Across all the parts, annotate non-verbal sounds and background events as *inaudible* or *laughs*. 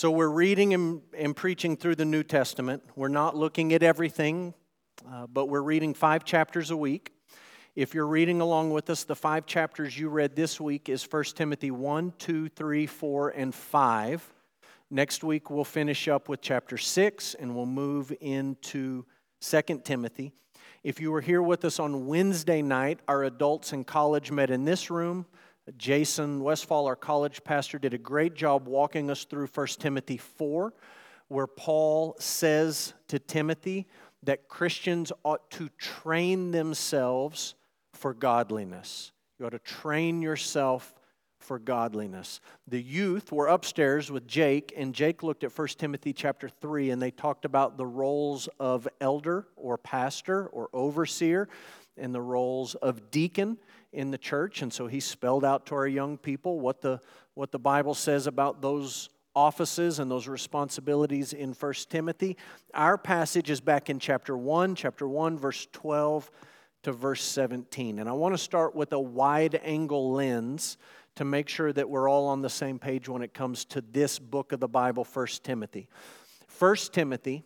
So, we're reading and, and, preaching through the New Testament. We're not looking at everything, uh, but we're reading five chapters a week. If you're reading along with us, the five chapters you read this week is 1 Timothy 1, 2, 3, 4, and 5. Next week, we'll finish up with chapter 6 and we'll move into 2 Timothy. If you were here with us on Wednesday night, our adults in college met in this room. Jason Westfall, our college pastor, did a great job walking us through 1 Timothy 4, where Paul says to Timothy that Christians ought to train themselves for godliness. You ought to train yourself for godliness. The youth were upstairs with Jake, and Jake looked at 1 Timothy chapter 3, and they talked about the roles of elder or pastor or overseer and the roles of deacon in the church. And so he spelled out to our young people what the, what the Bible says about those offices and those responsibilities in 1 Timothy. Our passage is back in chapter 1, chapter 1, verse 12 to verse 17. And I want to start with a wide angle lens to make sure that we're all on the same page when it comes to this book of the Bible, 1 Timothy. 1 Timothy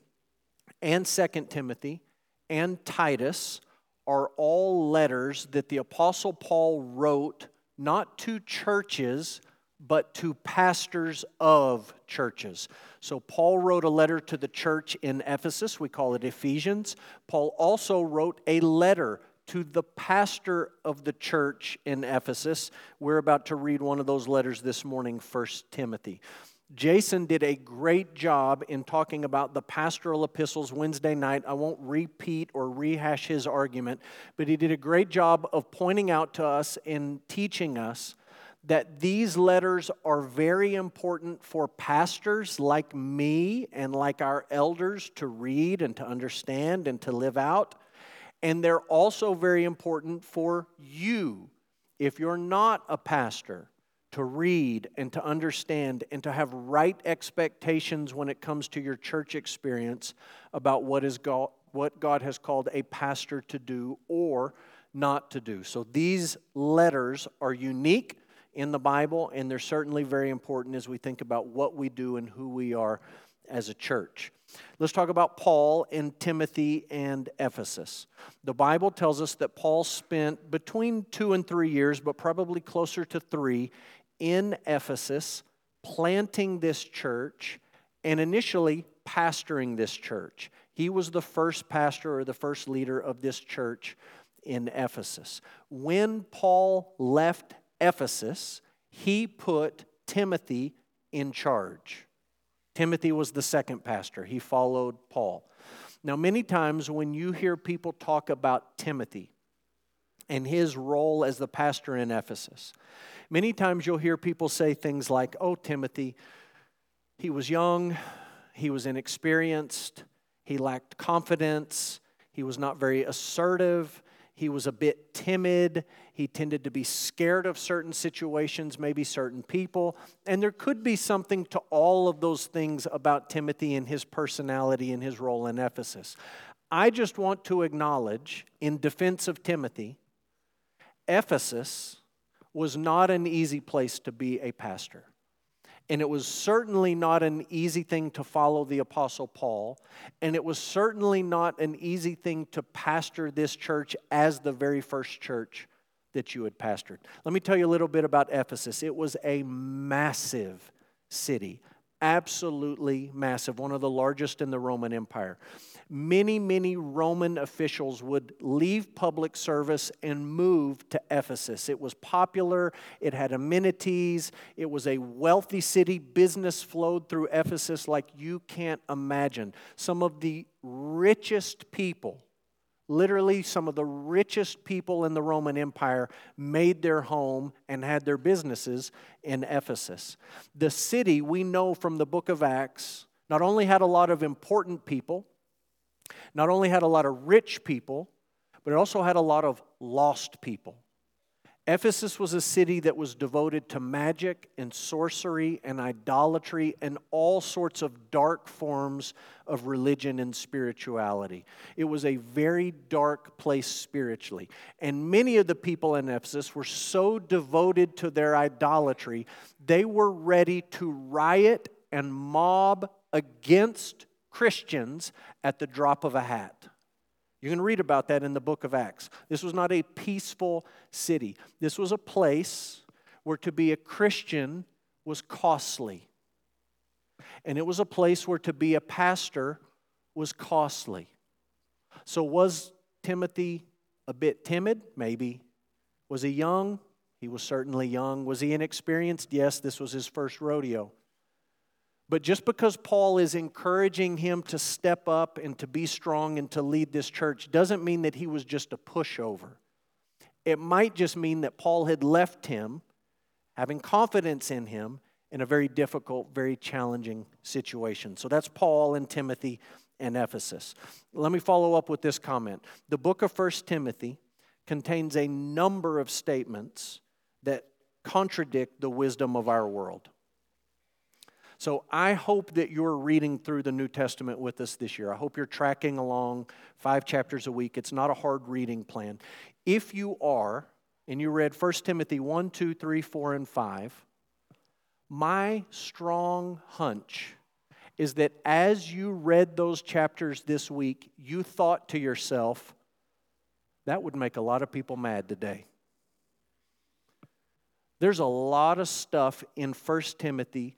and 2 Timothy and Titus are all letters that the Apostle Paul wrote not to churches, but to pastors of churches. So, Paul wrote a letter to the church in Ephesus. We call it Ephesians. Paul also wrote a letter to the pastor of the church in Ephesus. We're about to read one of those letters this morning, 1 Timothy. Jason did a great job in talking about the pastoral epistles Wednesday night. I won't repeat or rehash his argument, but he did a great job of pointing out to us and teaching us that these letters are very important for pastors like me and like our elders to read and to understand and to live out. And they're also very important for you if you're not a pastor to read and to understand and to have right expectations when it comes to your church experience about what is God, what God has called a pastor to do or not to do. So these letters are unique in the Bible and they're certainly very important as we think about what we do and who we are as a church. Let's talk about Paul and Timothy and Ephesus. The Bible tells us that Paul spent between two and three years, but probably closer to three, in Ephesus, planting this church, and initially pastoring this church. He was the first pastor or the first leader of this church in Ephesus. When Paul left Ephesus, he put Timothy in charge. Timothy was the second pastor, he followed Paul. Now, many times when you hear people talk about Timothy and his role as the pastor in Ephesus, Many times you'll hear people say things like, Oh, Timothy, he was young, he was inexperienced, he lacked confidence, he was not very assertive, he was a bit timid, he tended to be scared of certain situations, maybe certain people. And there could be something to all of those things about Timothy and his personality and his role in Ephesus. I just want to acknowledge, in defense of Timothy, Ephesus was not an easy place to be a pastor. And it was certainly not an easy thing to follow the Apostle Paul. And it was certainly not an easy thing to pastor this church as the very first church that you had pastored. Let me tell you a little bit about Ephesus. It was a massive city, absolutely massive, one of the largest in the Roman Empire many, many Roman officials would leave public service and move to Ephesus. It was popular, it had amenities, it was a wealthy city. Business flowed through Ephesus like you can't imagine. Some of the richest people Literally, some of the richest people in the Roman Empire made their home and had their businesses in Ephesus. The city, we know from the book of Acts, not only had a lot of important people, not only had a lot of rich people, but it also had a lot of lost people. Ephesus was a city that was devoted to magic and sorcery and idolatry and all sorts of dark forms of religion and spirituality. It was a very dark place spiritually. And many of the people in Ephesus were so devoted to their idolatry, they were ready to riot and mob against Christians at the drop of a hat. You can read about that in the book of Acts. This was not a peaceful city. This was a place where to be a Christian was costly. And it was a place where to be a pastor was costly. So, was Timothy a bit timid? Maybe. Was he young? He was certainly young. Was he inexperienced? Yes, this was his first rodeo. But just because Paul is encouraging him to step up and to be strong and to lead this church doesn't mean that he was just a pushover. It might just mean that Paul had left him, having confidence in him, in a very difficult, very challenging situation. So that's Paul and Timothy and Ephesus. Let me follow up with this comment. The book of First Timothy contains a number of statements that contradict the wisdom of our world. So I hope that you're reading through the New Testament with us this year. I hope you're tracking along five chapters a week. It's not a hard reading plan. If you are, and you read 1 Timothy 1, 2, 3, 4, and 5, my strong hunch is that as you read those chapters this week, you thought to yourself, that would make a lot of people mad today. There's a lot of stuff in 1 Timothy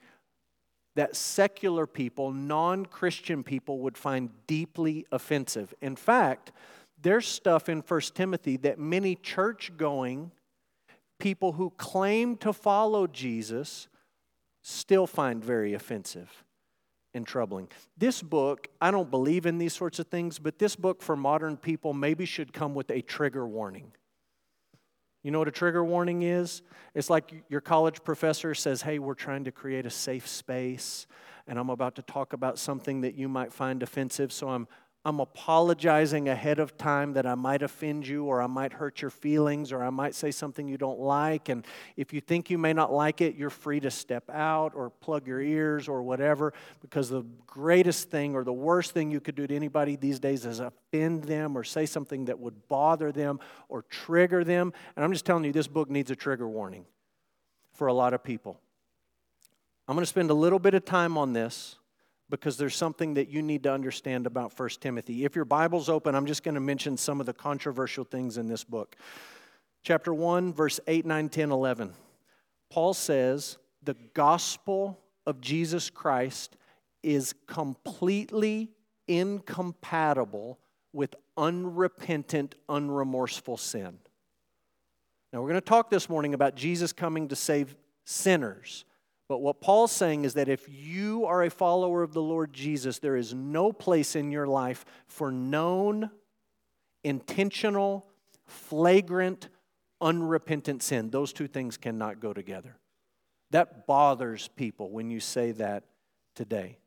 that secular people, non Christian people, would find deeply offensive. In fact, there's stuff in 1 Timothy that many church going people who claim to follow Jesus still find very offensive and troubling. This book, I don't believe in these sorts of things, but this book for modern people maybe should come with a trigger warning. You know what a trigger warning is? It's like your college professor says, Hey, we're trying to create a safe space, and I'm about to talk about something that you might find offensive, so I'm I'm apologizing ahead of time that I might offend you or I might hurt your feelings or I might say something you don't like. And if you think you may not like it, you're free to step out or plug your ears or whatever because the greatest thing or the worst thing you could do to anybody these days is offend them or say something that would bother them or trigger them. And I'm just telling you, this book needs a trigger warning for a lot of people. I'm going to spend a little bit of time on this because there's something that you need to understand about 1 Timothy. If your Bible's open, I'm just going to mention some of the controversial things in this book. Chapter 1, verse 8, 9, 10, 11. Paul says, The gospel of Jesus Christ is completely incompatible with unrepentant, unremorseful sin. Now, we're going to talk this morning about Jesus coming to save sinners. But what Paul's saying is that if you are a follower of the Lord Jesus, there is no place in your life for known, intentional, flagrant, unrepentant sin. Those two things cannot go together. That bothers people when you say that today.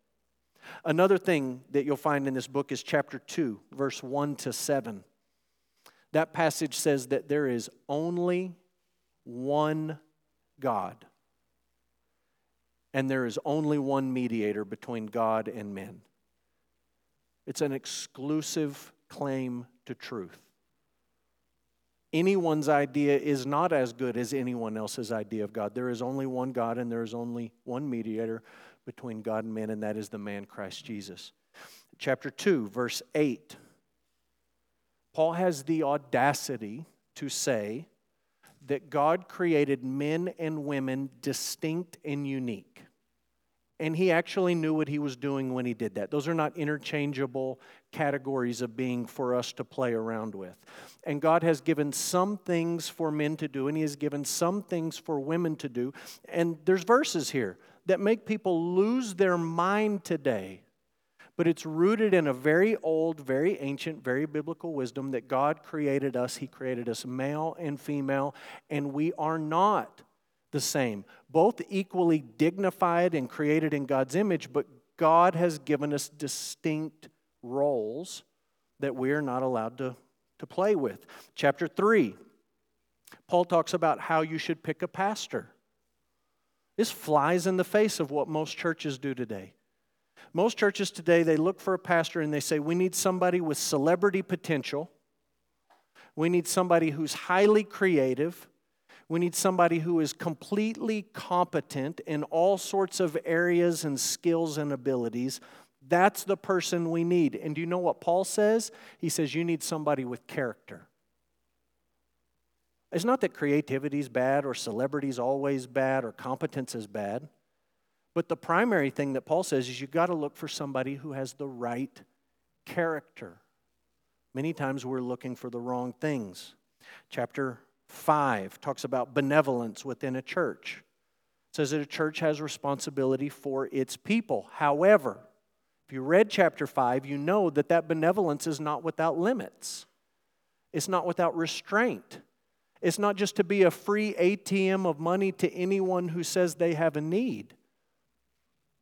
Another thing that you'll find in this book is chapter 2, verse 1 to 7. That passage says that there is only one God and there is only one mediator between God and men. It's an exclusive claim to truth. Anyone's idea is not as good as anyone else's idea of God. There is only one God, and there is only one mediator between God and men, and that is the man Christ Jesus. Chapter 2, verse 8. Paul has the audacity to say that God created men and women distinct and unique. And he actually knew what he was doing when he did that. Those are not interchangeable categories of being for us to play around with. And God has given some things for men to do, and he has given some things for women to do. And there's verses here that make people lose their mind today but it's rooted in a very old, very ancient, very biblical wisdom that God created us. He created us male and female, and we are not the same. Both equally dignified and created in God's image, but God has given us distinct roles that we are not allowed to, to play with. Chapter 3, Paul talks about how you should pick a pastor. This flies in the face of what most churches do today. Most churches today, they look for a pastor and they say, we need somebody with celebrity potential. We need somebody who's highly creative. We need somebody who is completely competent in all sorts of areas and skills and abilities. That's the person we need. And do you know what Paul says? He says, You need somebody with character. It's not that creativity is bad or celebrity is always bad or competence is bad. But the primary thing that Paul says is you've got to look for somebody who has the right character. Many times we're looking for the wrong things. Chapter 5 talks about benevolence within a church. It says that a church has responsibility for its people. However, if you read chapter 5, you know that that benevolence is not without limits. It's not without restraint. It's not just to be a free ATM of money to anyone who says they have a need.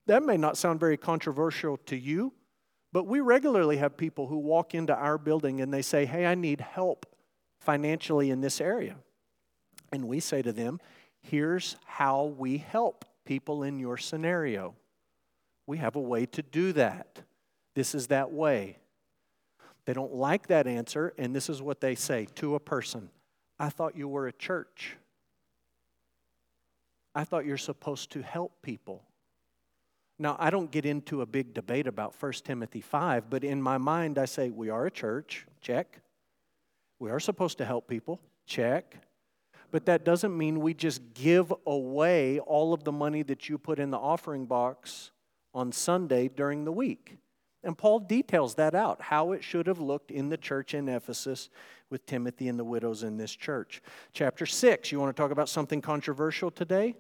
That may not sound very controversial to you, but we regularly have people who walk into our building and they say, Hey, I need help financially in this area. And we say to them, Here's how we help people in your scenario. We have a way to do that. This is that way. They don't like that answer, and this is what they say to a person I thought you were a church. I thought you're supposed to help people. Now, I don't get into a big debate about 1 Timothy 5, but in my mind, I say, we are a church, check. We are supposed to help people, check. But that doesn't mean we just give away all of the money that you put in the offering box on Sunday during the week. And Paul details that out, how it should have looked in the church in Ephesus with Timothy and the widows in this church. Chapter 6, you want to talk about something controversial today?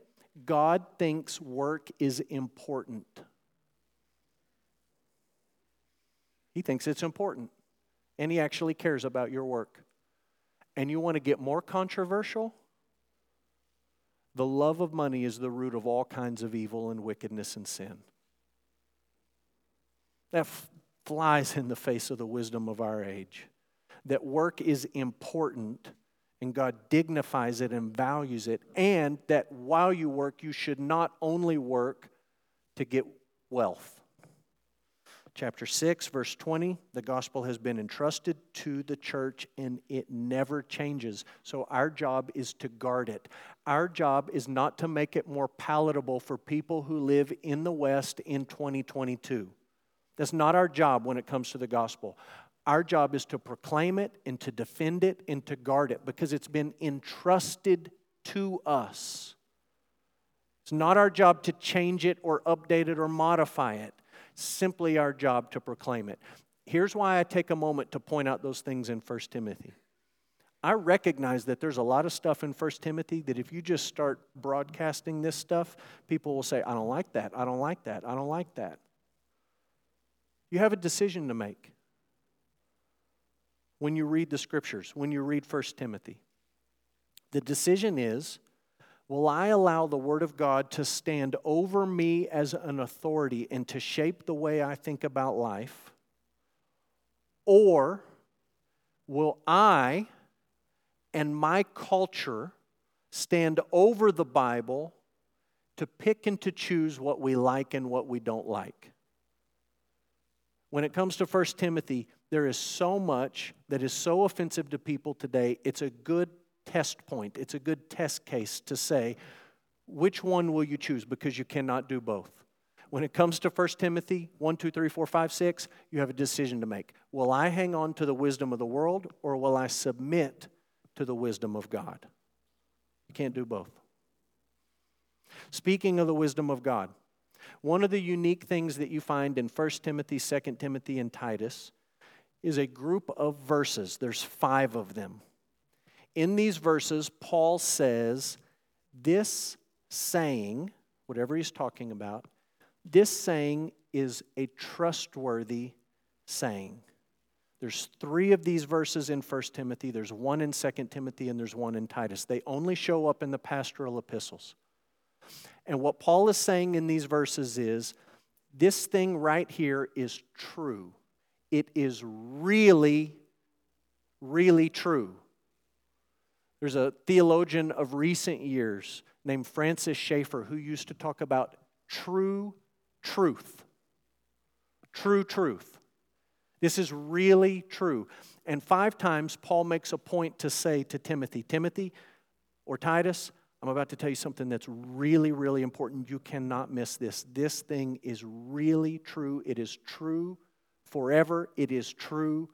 God thinks work is important. He thinks it's important, and He actually cares about your work. And you want to get more controversial? The love of money is the root of all kinds of evil and wickedness and sin. That f- flies in the face of the wisdom of our age. That work is important and God dignifies it and values it, and that while you work, you should not only work to get wealth. Chapter 6, verse 20 the gospel has been entrusted to the church and it never changes. So our job is to guard it. Our job is not to make it more palatable for people who live in the West in 2022. That's not our job when it comes to the gospel. Our job is to proclaim it and to defend it and to guard it because it's been entrusted to us. It's not our job to change it or update it or modify it. Simply our job to proclaim it. Here's why I take a moment to point out those things in 1 Timothy. I recognize that there's a lot of stuff in 1 Timothy that if you just start broadcasting this stuff, people will say, I don't like that, I don't like that, I don't like that. You have a decision to make when you read the scriptures, when you read 1 Timothy. The decision is will I allow the Word of God to stand over me as an authority and to shape the way I think about life? Or will I and my culture stand over the Bible to pick and to choose what we like and what we don't like? When it comes to 1 Timothy, there is so much that is so offensive to people today. It's a good test point, it's a good test case to say, which one will you choose? Because you cannot do both. When it comes to 1 Timothy 1, 2, 3, 4, 5, 6, you have a decision to make. Will I hang on to the wisdom of the world or will I submit to the wisdom of God? You can't do both. Speaking of the wisdom of God, one of the unique things that you find in 1 Timothy, 2 Timothy, and Titus is a group of verses. There's five of them. In these verses, Paul says, This saying, whatever he's talking about, this saying is a trustworthy saying. There's three of these verses in 1 Timothy, there's one in 2 Timothy, and there's one in Titus. They only show up in the pastoral epistles. And what Paul is saying in these verses is this thing right here is true. It is really, really true. There's a theologian of recent years named Francis Schaeffer who used to talk about true truth. True truth. This is really true. And five times Paul makes a point to say to Timothy Timothy, or Titus, I'm about to tell you something that's really, really important. You cannot miss this. This thing is really true. It is true forever. It is true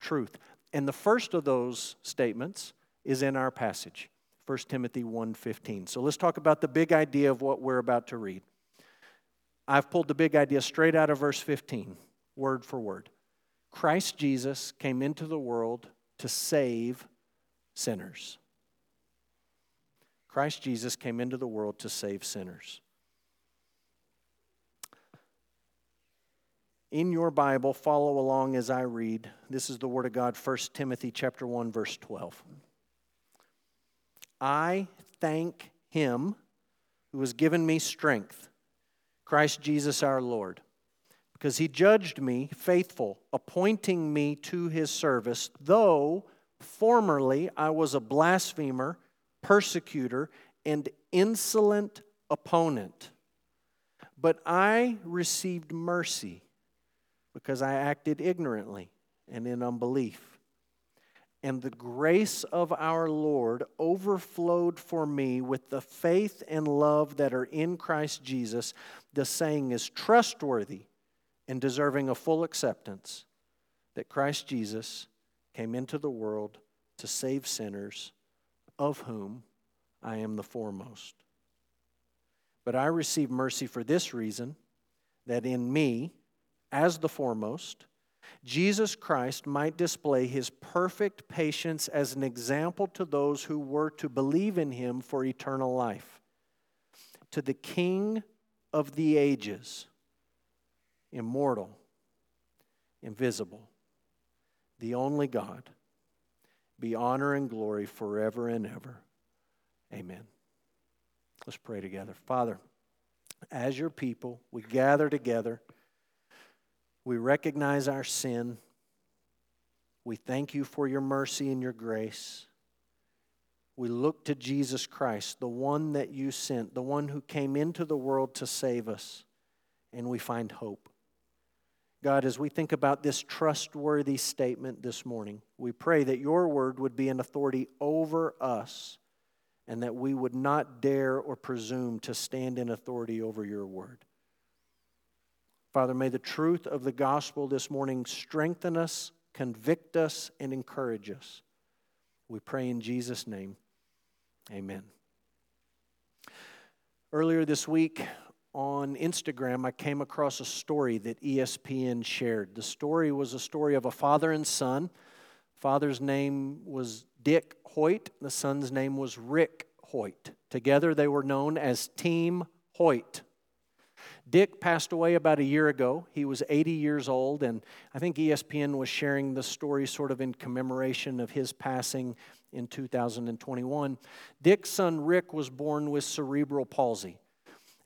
truth. And the first of those statements is in our passage, 1 Timothy 1:15. So let's talk about the big idea of what we're about to read. I've pulled the big idea straight out of verse 15, word for word. Christ Jesus came into the world to save sinners. Christ Jesus came into the world to save sinners. In your Bible, follow along as I read. This is the word of God, 1 Timothy chapter 1 verse 12. I thank him who has given me strength, Christ Jesus our Lord, because he judged me faithful, appointing me to his service, though formerly I was a blasphemer persecutor, and insolent opponent. But I received mercy because I acted ignorantly and in unbelief. And the grace of our Lord overflowed for me with the faith and love that are in Christ Jesus. The saying is trustworthy and deserving of full acceptance that Christ Jesus came into the world to save sinners of whom I am the foremost. But I receive mercy for this reason that in me, as the foremost, Jesus Christ might display his perfect patience as an example to those who were to believe in him for eternal life. To the King of the ages, immortal, invisible, the only God be honor and glory forever and ever. Amen. Let's pray together. Father, as your people, we gather together. We recognize our sin. We thank you for your mercy and your grace. We look to Jesus Christ, the one that you sent, the one who came into the world to save us, and we find hope. God, as we think about this trustworthy statement this morning, we pray that your word would be an authority over us and that we would not dare or presume to stand in authority over your word. Father, may the truth of the gospel this morning strengthen us, convict us, and encourage us. We pray in Jesus' name. Amen. Earlier this week, on Instagram, I came across a story that ESPN shared. The story was a story of a father and son. Father's name was Dick Hoyt, the son's name was Rick Hoyt. Together they were known as Team Hoyt. Dick passed away about a year ago. He was 80 years old, and I think ESPN was sharing the story sort of in commemoration of his passing in 2021. Dick's son Rick was born with cerebral palsy.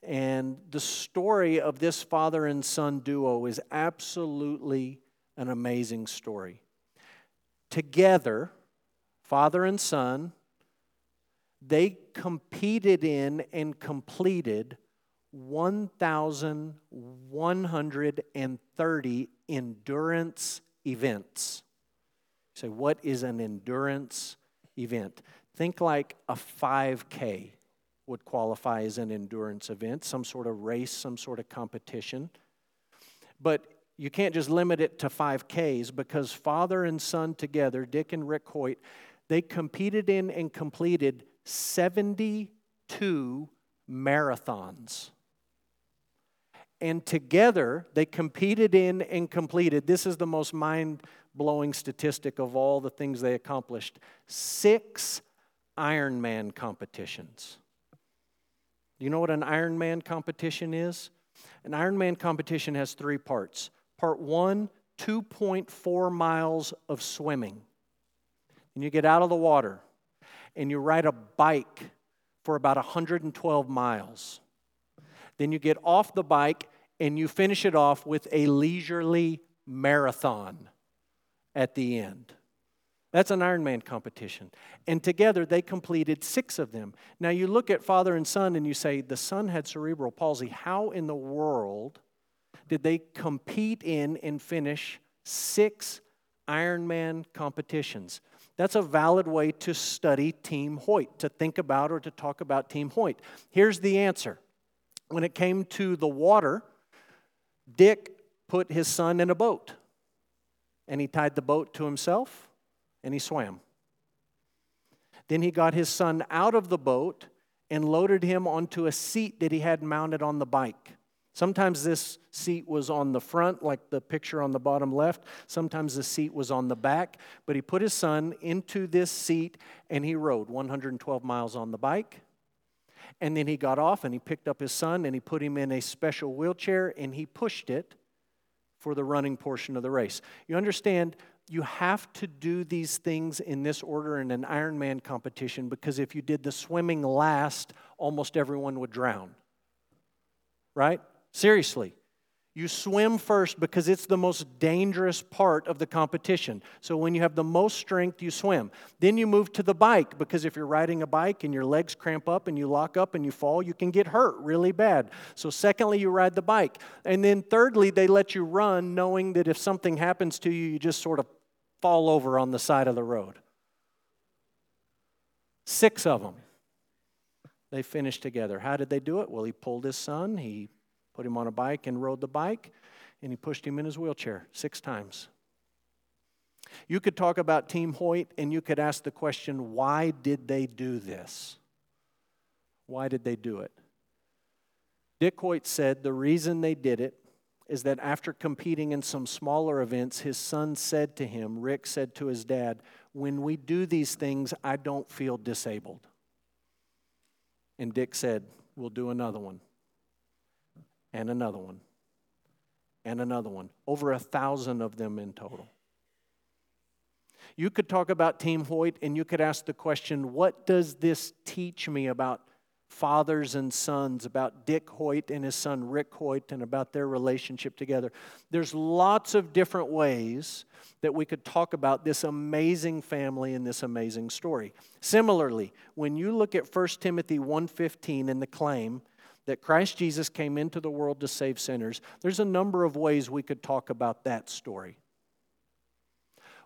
And the story of this father and son duo is absolutely an amazing story. Together, father and son, they competed in and completed 1,130 endurance events. Say, what is an endurance event? Think like a 5K would qualify as an endurance event, some sort of race, some sort of competition. But you can't just limit it to 5Ks because father and son together, Dick and Rick Hoyt, they competed in and completed 72 marathons. And together they competed in and completed, this is the most mind blowing statistic of all the things they accomplished six Ironman competitions. You know what an Ironman competition is? An Ironman competition has three parts. Part one, 2.4 miles of swimming. And you get out of the water and you ride a bike for about 112 miles. Then you get off the bike and you finish it off with a leisurely marathon at the end. That's an Ironman competition. And together they completed six of them. Now you look at father and son and you say, the son had cerebral palsy. How in the world did they compete in and finish six Ironman competitions? That's a valid way to study Team Hoyt, to think about or to talk about Team Hoyt. Here's the answer. When it came to the water, Dick put his son in a boat and he tied the boat to himself and he swam. Then he got his son out of the boat and loaded him onto a seat that he had mounted on the bike. Sometimes this seat was on the front, like the picture on the bottom left. Sometimes the seat was on the back. But he put his son into this seat and he rode 112 miles on the bike. And then he got off and he picked up his son and he put him in a special wheelchair and he pushed it for the running portion of the race. You understand, you have to do these things in this order in an Ironman competition because if you did the swimming last, almost everyone would drown. Right? Seriously. You swim first because it's the most dangerous part of the competition. So when you have the most strength, you swim. Then you move to the bike because if you're riding a bike and your legs cramp up and you lock up and you fall, you can get hurt really bad. So, secondly, you ride the bike. And then, thirdly, they let you run knowing that if something happens to you, you just sort of fall over on the side of the road. Six of them. They finished together. How did they do it? Well, he pulled his son, he put him on a bike and rode the bike, and he pushed him in his wheelchair six times. You could talk about Team Hoyt and you could ask the question why did they do this? Why did they do it? Dick Hoyt said the reason they did it is that after competing in some smaller events, his son said to him, Rick said to his dad, When we do these things, I don't feel disabled. And Dick said, We'll do another one and another one, and another one. Over a thousand of them in total. You could talk about Team Hoyt and you could ask the question what does this teach me about fathers and sons, about Dick Hoyt and his son Rick Hoyt, and about their relationship together? There's lots of different ways that we could talk about this amazing family and this amazing story. Similarly, when you look at 1 Timothy 1:15 and the claim that Christ Jesus came into the world to save sinners, there's a number of ways we could talk about that story.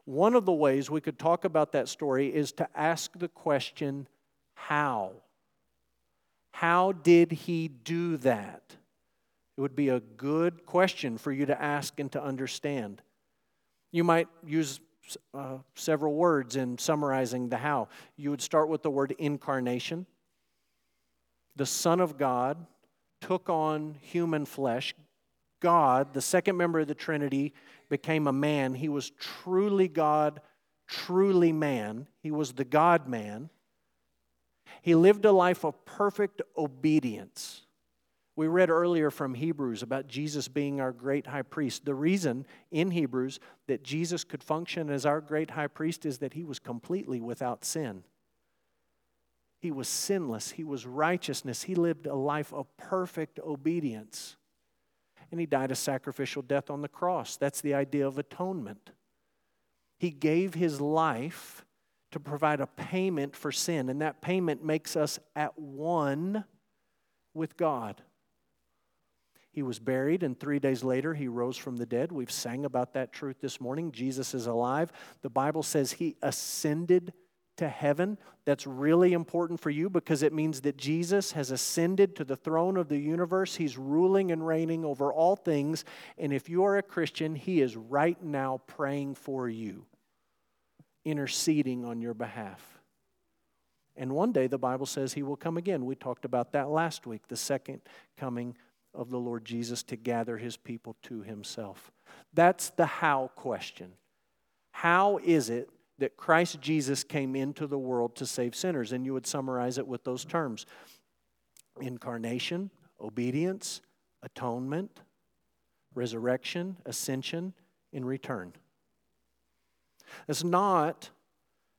One of the ways we could talk about that story is to ask the question, how? How did he do that? It would be a good question for you to ask and to understand. You might use uh, several words in summarizing the how. You would start with the word incarnation the Son of God, took on human flesh. God, the second member of the Trinity, became a man. He was truly God, truly man. He was the God man. He lived a life of perfect obedience. We read earlier from Hebrews about Jesus being our great high priest. The reason in Hebrews that Jesus could function as our great high priest is that he was completely without sin. He was sinless. He was righteousness. He lived a life of perfect obedience. And he died a sacrificial death on the cross. That's the idea of atonement. He gave his life to provide a payment for sin, and that payment makes us at one with God. He was buried, and three days later, he rose from the dead. We've sang about that truth this morning. Jesus is alive. The Bible says he ascended to heaven. That's really important for you because it means that Jesus has ascended to the throne of the universe. He's ruling and reigning over all things. And if you are a Christian, He is right now praying for you, interceding on your behalf. And one day the Bible says He will come again. We talked about that last week, the second coming of the Lord Jesus to gather His people to Himself. That's the how question. How is it that Christ Jesus came into the world to save sinners. And you would summarize it with those terms incarnation, obedience, atonement, resurrection, ascension, in return. It's not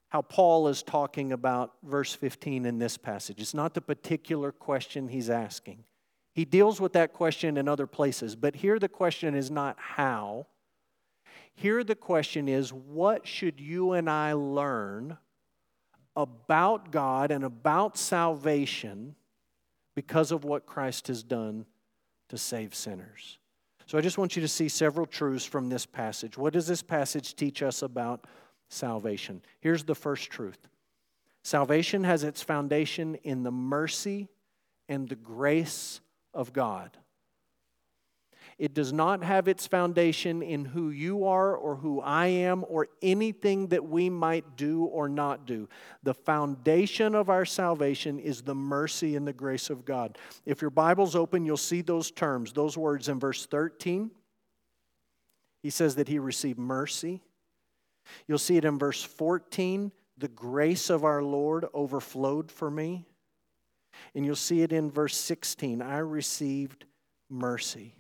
how Paul is talking about verse 15 in this passage. It's not the particular question he's asking. He deals with that question in other places, but here the question is not how, here, the question is what should you and I learn about God and about salvation because of what Christ has done to save sinners? So I just want you to see several truths from this passage. What does this passage teach us about salvation. Here's the first truth salvation has its foundation in the mercy and the grace of God. It does not have its foundation in who you are or who I am or anything that we might do or not do. The foundation of our salvation is the mercy and the grace of God. If your Bible's open, you'll see those terms, those words in verse 13. He says that he received mercy. You'll see it in verse 14 the grace of our Lord overflowed for me. And you'll see it in verse 16 I received mercy.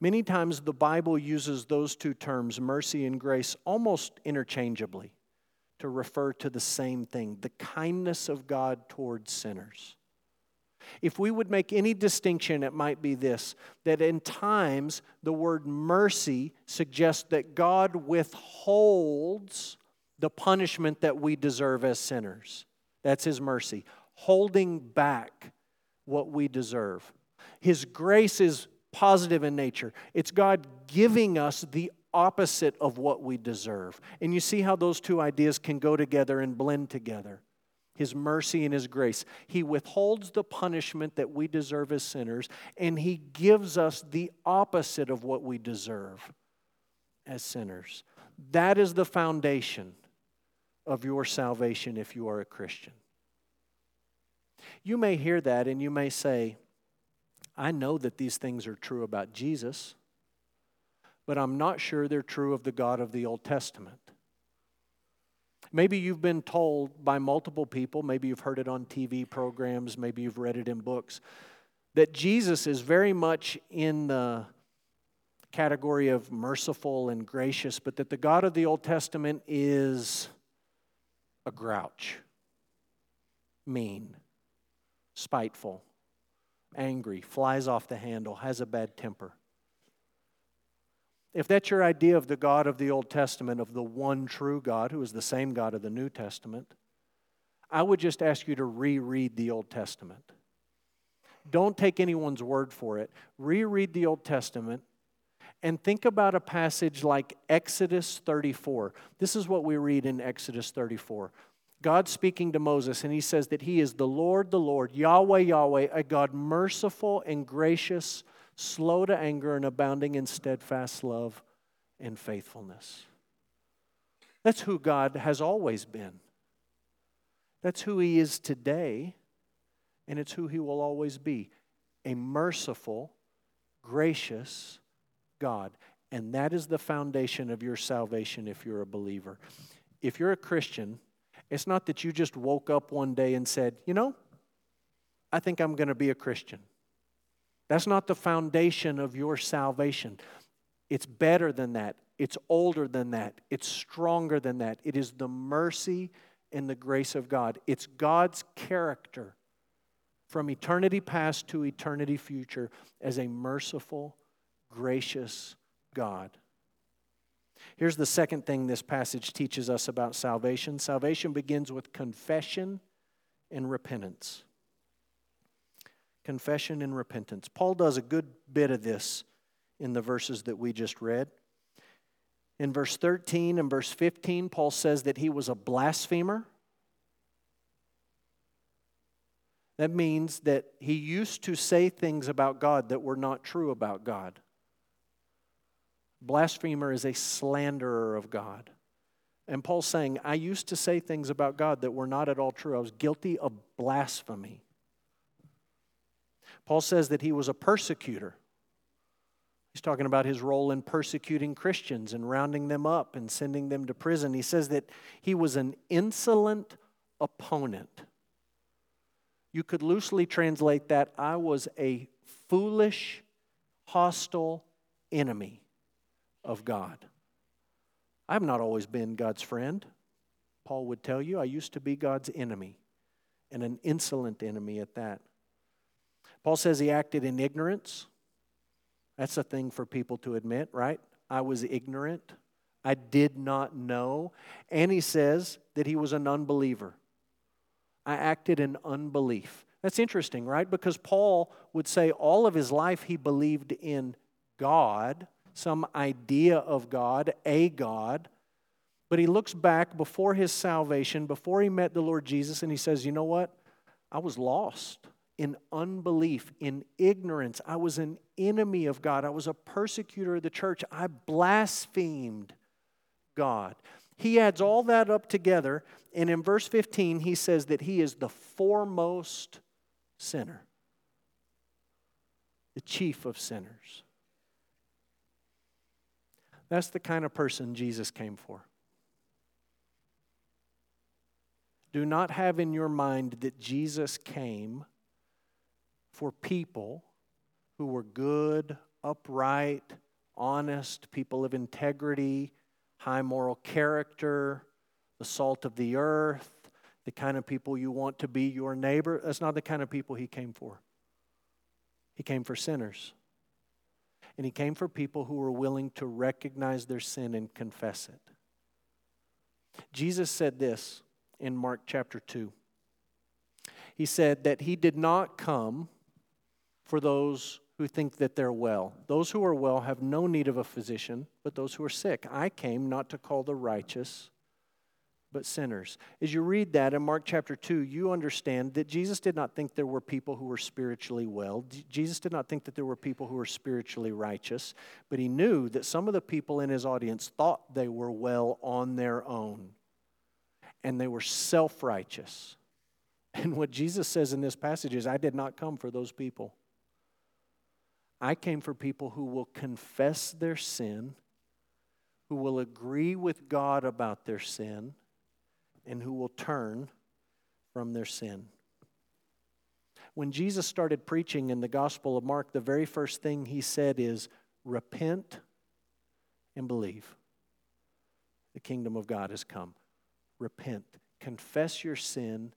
Many times the Bible uses those two terms, mercy and grace, almost interchangeably to refer to the same thing the kindness of God towards sinners. If we would make any distinction, it might be this that in times the word mercy suggests that God withholds the punishment that we deserve as sinners. That's His mercy, holding back what we deserve. His grace is positive in nature, it's God giving us the opposite of what we deserve. And you see how those two ideas can go together and blend together his mercy and his grace. He withholds the punishment that we deserve as sinners, and he gives us the opposite of what we deserve as sinners. That is the foundation of your salvation if you are a Christian. You may hear that and you may say, I know that these things are true about Jesus, but I'm not sure they're true of the God of the Old Testament. Maybe you've been told by multiple people, maybe you've heard it on TV programs, maybe you've read it in books, that Jesus is very much in the category of merciful and gracious, but that the God of the Old Testament is a grouch, mean, spiteful, angry, flies off the handle, has a bad temper. If that's your idea of the God of the Old Testament, of the one true God, who is the same God of the New Testament, I would just ask you to reread the Old Testament. Don't take anyone's word for it. Reread the Old Testament and think about a passage like Exodus 34. This is what we read in Exodus 34. God speaking to Moses, and he says that he is the Lord, the Lord, Yahweh, Yahweh, a God merciful and gracious slow to anger, and abounding in steadfast love and faithfulness. That's who God has always been. That's who He is today, and it's who He will always be a merciful, gracious God. And that is the foundation of your salvation if you're a believer. If you're a Christian, it's not that you just woke up one day and said, you know, I think I'm going to be a Christian. That's not the foundation of your salvation. It's better than that. It's older than that. It's stronger than that. It is the mercy and the grace of God. It's God's character from eternity past to eternity future as a merciful, gracious God. Here's the second thing this passage teaches us about salvation salvation begins with confession and repentance confession and repentance. Paul does a good bit of this in the verses that we just read. In verse 13 and verse 15, Paul says that he was a blasphemer. That means that he used to say things about God that were not true about God. Blasphemer is a slanderer of God. And Paul's saying, I used to say things about God that were not at all true. I was guilty of blasphemy. Paul says that he was a persecutor. He's talking about his role in persecuting Christians and rounding them up and sending them to prison. He says that he was an insolent opponent. You could loosely translate that I was a foolish, hostile enemy of God. I've not always been God's friend. Paul would tell you, I used to be God's enemy, and an insolent enemy at that. Paul says he acted in ignorance. That's a thing for people to admit, right? I was ignorant. I did not know. And he says that he was an unbeliever. I acted in unbelief. That's interesting, right? Because Paul would say all of his life he believed in God, some idea of God, a God, But he looks back before his salvation, before he met the Lord Jesus, and he says, You know what? I was lost in unbelief, in ignorance. I was an enemy of God. I was a persecutor of the church. I blasphemed God. He adds all that up together, and in verse 15, he says that he is the foremost sinner, the chief of sinners. That's the kind of person Jesus came for. Do not have in your mind that Jesus came for people who were good, upright, honest, people of integrity, high moral character, the salt of the earth, the kind of people you want to be your neighbor. That's not the kind of people he came for. He came for sinners. And he came for people who were willing to recognize their sin and confess it. Jesus said this in Mark chapter 2. He said that he did not come for those who think that they're well. Those who are well have no need of a physician, but those who are sick. I came not to call the righteous, but sinners. As you read that in Mark chapter 2, you understand that Jesus did not think there were people who were spiritually well. Jesus did not think that there were people who were spiritually righteous, but he knew that some of the people in his audience thought they were well on their own, and they were self righteous. *laughs* And what Jesus says in this passage is, I did not come for those people. I came for people who will confess their sin, who will agree with God about their sin, and who will turn from their sin. When Jesus started preaching in the Gospel of Mark, the very first thing he said is, Repent and believe. The kingdom of God has come. Repent. Confess your sin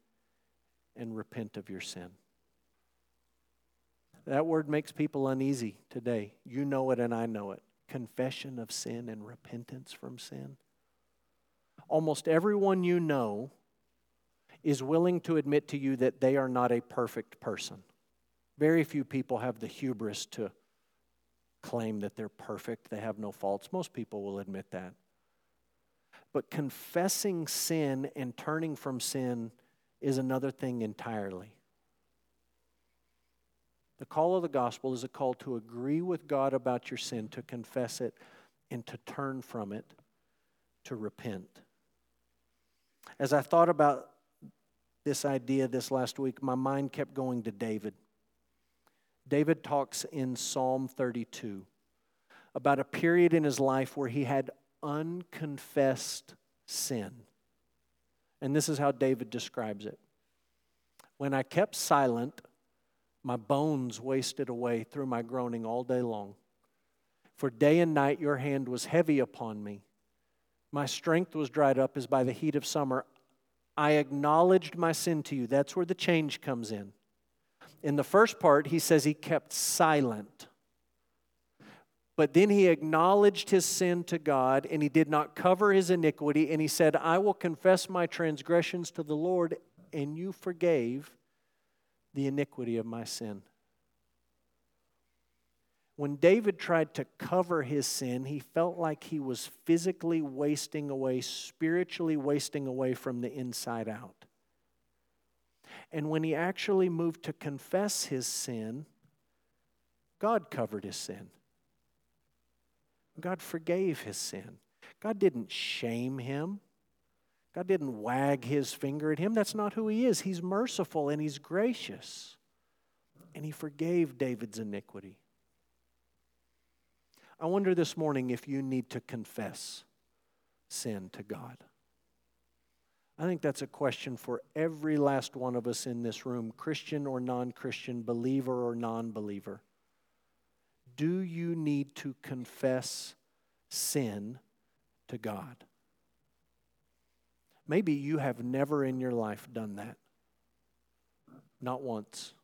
and repent of your sin. That word makes people uneasy today. You know it and I know it. Confession of sin and repentance from sin. Almost everyone you know is willing to admit to you that they are not a perfect person. Very few people have the hubris to claim that they're perfect, they have no faults. Most people will admit that. But confessing sin and turning from sin is another thing entirely. The call of the gospel is a call to agree with God about your sin, to confess it, and to turn from it, to repent. As I thought about this idea this last week, my mind kept going to David. David talks in Psalm 32 about a period in his life where he had unconfessed sin. And this is how David describes it When I kept silent, my bones wasted away through my groaning all day long. For day and night your hand was heavy upon me. My strength was dried up as by the heat of summer. I acknowledged my sin to you. That's where the change comes in. In the first part, he says he kept silent. But then he acknowledged his sin to God and he did not cover his iniquity. And he said, I will confess my transgressions to the Lord, and you forgave the iniquity of my sin. When David tried to cover his sin, he felt like he was physically wasting away, spiritually wasting away from the inside out. And when he actually moved to confess his sin, God covered his sin. God forgave his sin. God didn't shame him. God didn't wag his finger at him. That's not who he is. He's merciful and he's gracious. And he forgave David's iniquity. I wonder this morning if you need to confess sin to God. I think that's a question for every last one of us in this room, Christian or non Christian, believer or non believer. Do you need to confess sin to God? Maybe you have never in your life done that. Not once.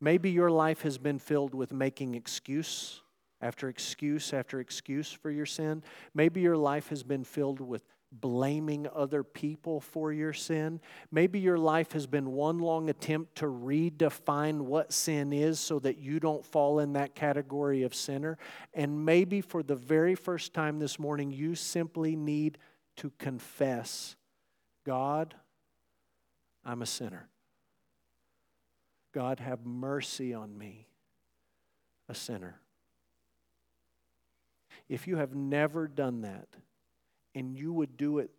Maybe your life has been filled with making excuse after excuse after excuse for your sin. Maybe your life has been filled with blaming other people for your sin. Maybe your life has been one long attempt to redefine what sin is so that you don't fall in that category of sinner. And maybe for the very first time this morning, you simply need to confess God, I'm a sinner. God, have mercy on me, a sinner. If you have never done that, and you would do it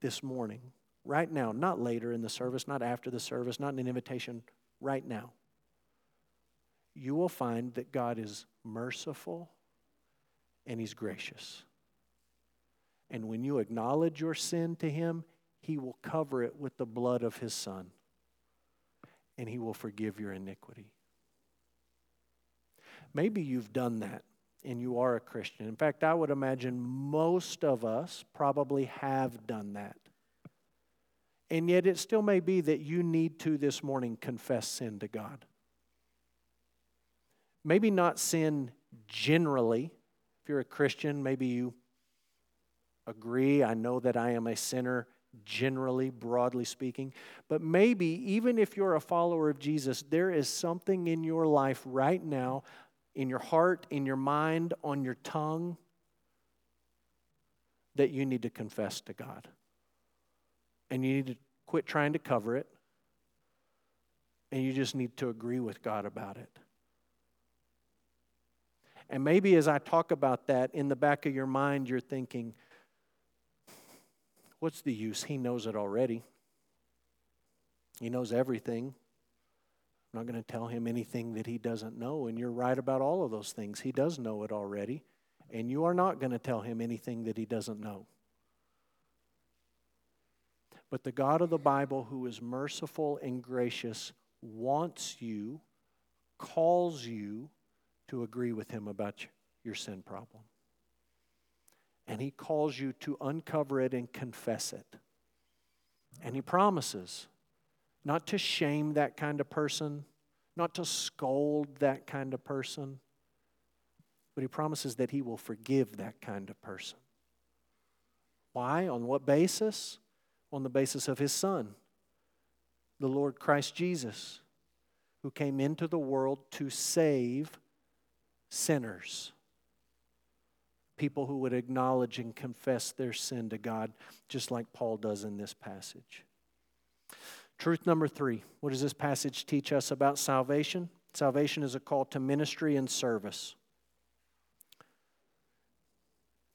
this morning, right now, not later in the service, not after the service, not in an invitation, right now, you will find that God is merciful and He's gracious. And when you acknowledge your sin to Him, He will cover it with the blood of His Son and He will forgive your iniquity. Maybe you've done that and you are a Christian. In fact, I would imagine most of us probably have done that. And yet, it still may be that you need to this morning confess sin to God. Maybe not sin generally. If you're a Christian, maybe you agree, I know that I am a sinner generally, broadly speaking. But maybe, even if you're a follower of Jesus, there is something in your life right now, in your heart, in your mind, on your tongue, that you need to confess to God. And you need to quit trying to cover it. And you just need to agree with God about it. And maybe as I talk about that, in the back of your mind, you're thinking, what's the use? He knows it already. He knows everything. I'm not going to tell him anything that he doesn't know. And you're right about all of those things. He does know it already. And you are not going to tell him anything that he doesn't know. But the God of the Bible, who is merciful and gracious, wants you, calls you to agree with him about your sin problem. And he calls you to uncover it and confess it. And he promises not to shame that kind of person, not to scold that kind of person, but he promises that he will forgive that kind of person. Why? On what basis? On the basis of his Son, the Lord Christ Jesus, who came into the world to save sinners. People who would acknowledge and confess their sin to God, just like Paul does in this passage. Truth number three what does this passage teach us about salvation? Salvation is a call to ministry and service.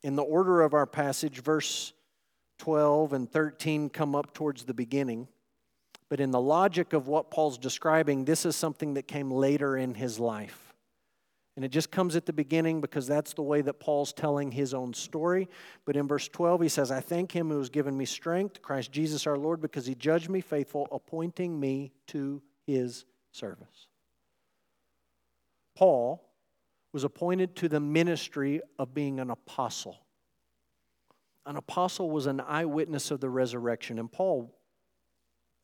In the order of our passage, verse 12 and 13 come up towards the beginning. But in the logic of what Paul's describing, this is something that came later in his life. And it just comes at the beginning because that's the way that Paul's telling his own story. But in verse 12, he says, I thank him who has given me strength, Christ Jesus our Lord, because he judged me faithful, appointing me to his service. Paul was appointed to the ministry of being an apostle. An apostle was an eyewitness of the resurrection, and Paul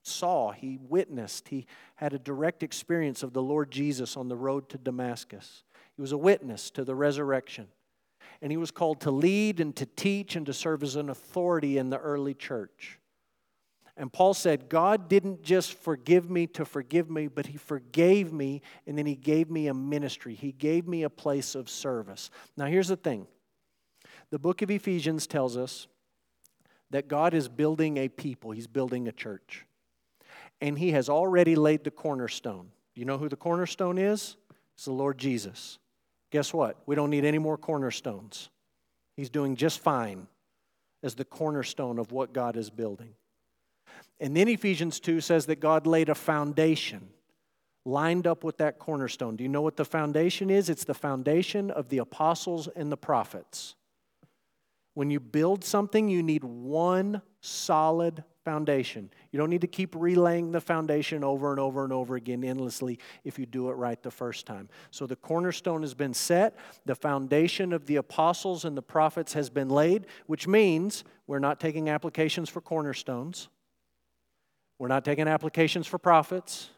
saw, he witnessed, he had a direct experience of the Lord Jesus on the road to Damascus. He was a witness to the resurrection. And he was called to lead and to teach and to serve as an authority in the early church. And Paul said, God didn't just forgive me to forgive me, but he forgave me and then he gave me a ministry. He gave me a place of service. Now, here's the thing the book of Ephesians tells us that God is building a people, he's building a church. And he has already laid the cornerstone. You know who the cornerstone is? It's the Lord Jesus. Guess what? We don't need any more cornerstones. He's doing just fine as the cornerstone of what God is building. And then Ephesians 2 says that God laid a foundation lined up with that cornerstone. Do you know what the foundation is? It's the foundation of the apostles and the prophets. When you build something, you need one solid foundation. You don't need to keep relaying the foundation over and over and over again endlessly if you do it right the first time. So the cornerstone has been set, the foundation of the apostles and the prophets has been laid, which means we're not taking applications for cornerstones. We're not taking applications for prophets.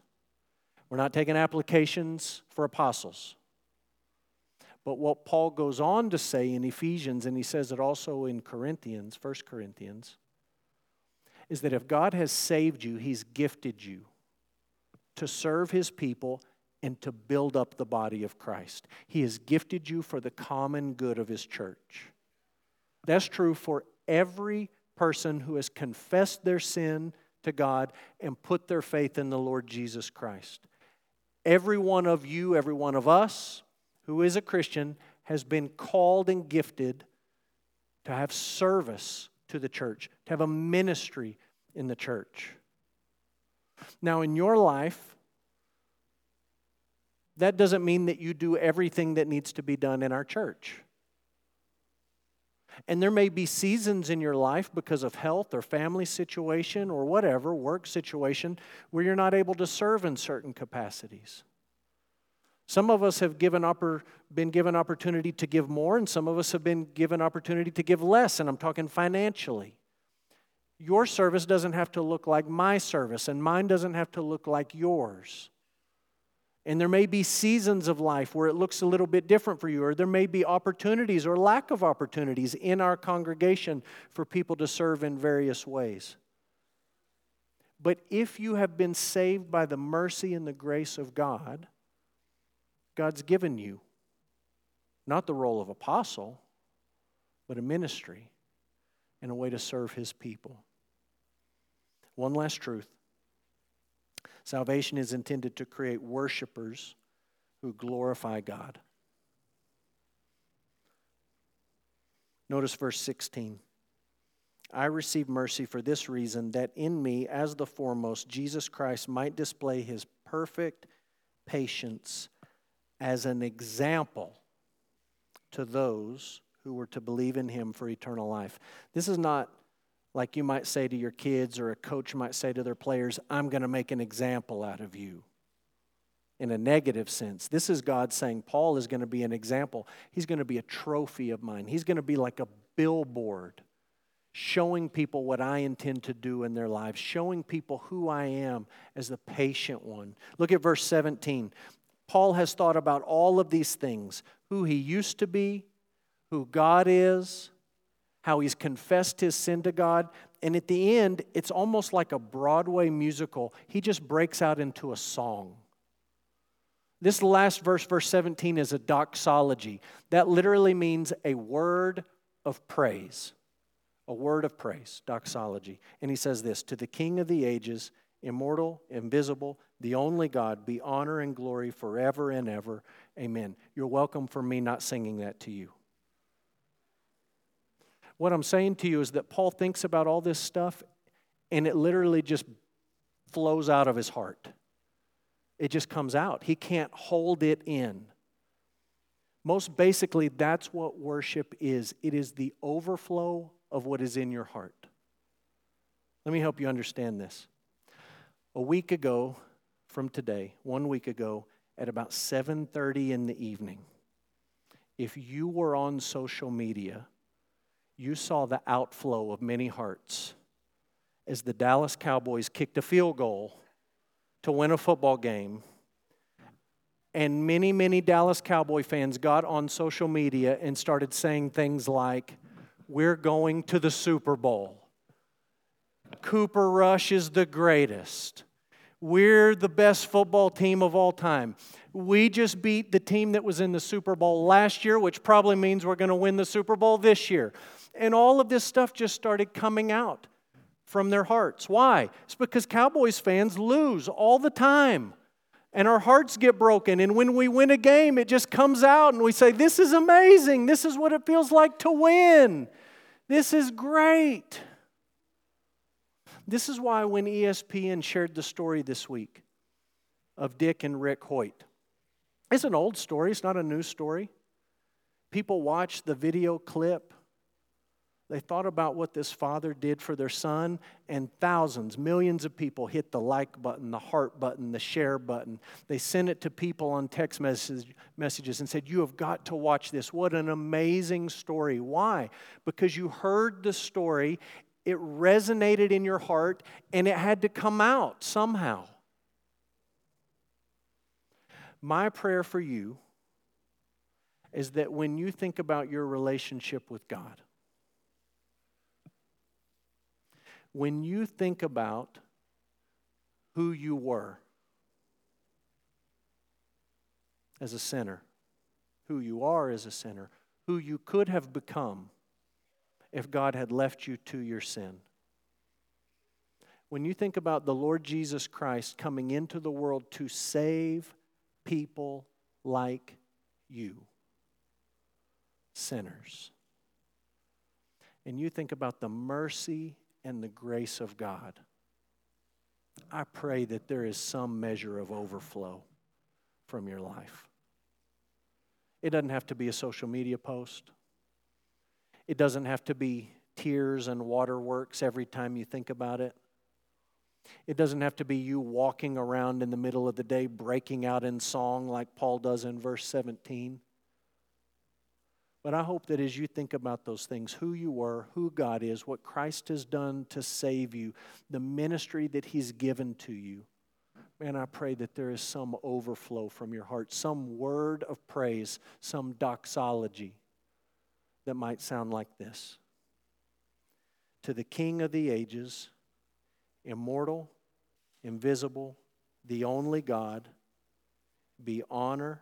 We're not taking applications for apostles. But what Paul goes on to say in Ephesians, and he says it also in Corinthians, 1 Corinthians, is that if God has saved you, He's gifted you to serve His people and to build up the body of Christ. He has gifted you for the common good of His church. That's true for every person who has confessed their sin to God and put their faith in the Lord Jesus Christ. Every one of you, every one of us who is a Christian, has been called and gifted to have service to the church, to have a ministry in the church. Now, in your life, that doesn't mean that you do everything that needs to be done in our church. And there may be seasons in your life because of health or family situation or whatever, work situation, where you're not able to serve in certain capacities. Some of us have given been given opportunity to give more, and some of us have been given opportunity to give less, and I'm talking financially. Your service doesn't have to look like my service, and mine doesn't have to look like yours. And there may be seasons of life where it looks a little bit different for you, or there may be opportunities or lack of opportunities in our congregation for people to serve in various ways. But if you have been saved by the mercy and the grace of God, God's given you not the role of apostle, but a ministry and a way to serve his people. One last truth salvation is intended to create worshipers who glorify God. Notice verse 16. I receive mercy for this reason that in me, as the foremost, Jesus Christ might display his perfect patience as an example to those who were to believe in him for eternal life. This is not like you might say to your kids or a coach might say to their players, I'm going to make an example out of you in a negative sense. This is God saying, Paul is going to be an example. He's going to be a trophy of mine. He's going to be like a billboard showing people what I intend to do in their lives, showing people who I am as the patient one. Look at verse 17. Paul has thought about all of these things who he used to be, who God is, how he's confessed his sin to God. And at the end, it's almost like a Broadway musical. He just breaks out into a song. This last verse, verse 17, is a doxology. That literally means a word of praise. A word of praise, doxology. And he says this To the King of the ages, immortal, invisible, the only God, be honor and glory forever and ever. Amen. You're welcome for me not singing that to you. What I'm saying to you is that Paul thinks about all this stuff and it literally just flows out of his heart. It just comes out. He can't hold it in. Most basically, that's what worship is it is the overflow of what is in your heart. Let me help you understand this. A week ago from today, one week ago, at about 7:30 in the evening, if you were on social media, you saw the outflow of many hearts as the Dallas Cowboys kicked a field goal to win a football game. And many, many Dallas Cowboy fans got on social media and started saying things like, We're going to the Super Bowl. Cooper Rush is the greatest. We're the best football team of all time. We just beat the team that was in the Super Bowl last year, which probably means we're going to win the Super Bowl this year. And all of this stuff just started coming out from their hearts. Why? It's because Cowboys fans lose all the time. And our hearts get broken. And when we win a game, it just comes out and we say, This is amazing. This is what it feels like to win. This is great. This is why when ESPN shared the story this week of Dick and Rick Hoyt, it's an old story, it's not a new story. People watched the video clip they thought about what this father did for their son, and thousands, millions of people hit the like button, the heart button, the share button. They sent it to people on text message, messages and said, You have got to watch this. What an amazing story. Why? Because you heard the story, it resonated in your heart, and it had to come out somehow. My prayer for you is that when you think about your relationship with God, when you think about who you were as a sinner, who you are as a sinner, who you could have become, if God had left you to your sin. When you think about the Lord Jesus Christ coming into the world to save people like you, sinners, and you think about the mercy and the grace of God, I pray that there is some measure of overflow from your life. It doesn't have to be a social media post. It doesn't have to be tears and waterworks every time you think about it. It doesn't have to be you walking around in the middle of the day breaking out in song like Paul does in verse 17. But I hope that as you think about those things, who you were, who God is, what Christ has done to save you, the ministry that He's given to you, man, I pray that there is some overflow from your heart, some word of praise, some doxology that might sound like this To the King of the ages, immortal, invisible, the only God, be honor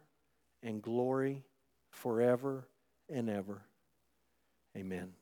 and glory forever and ever. Amen.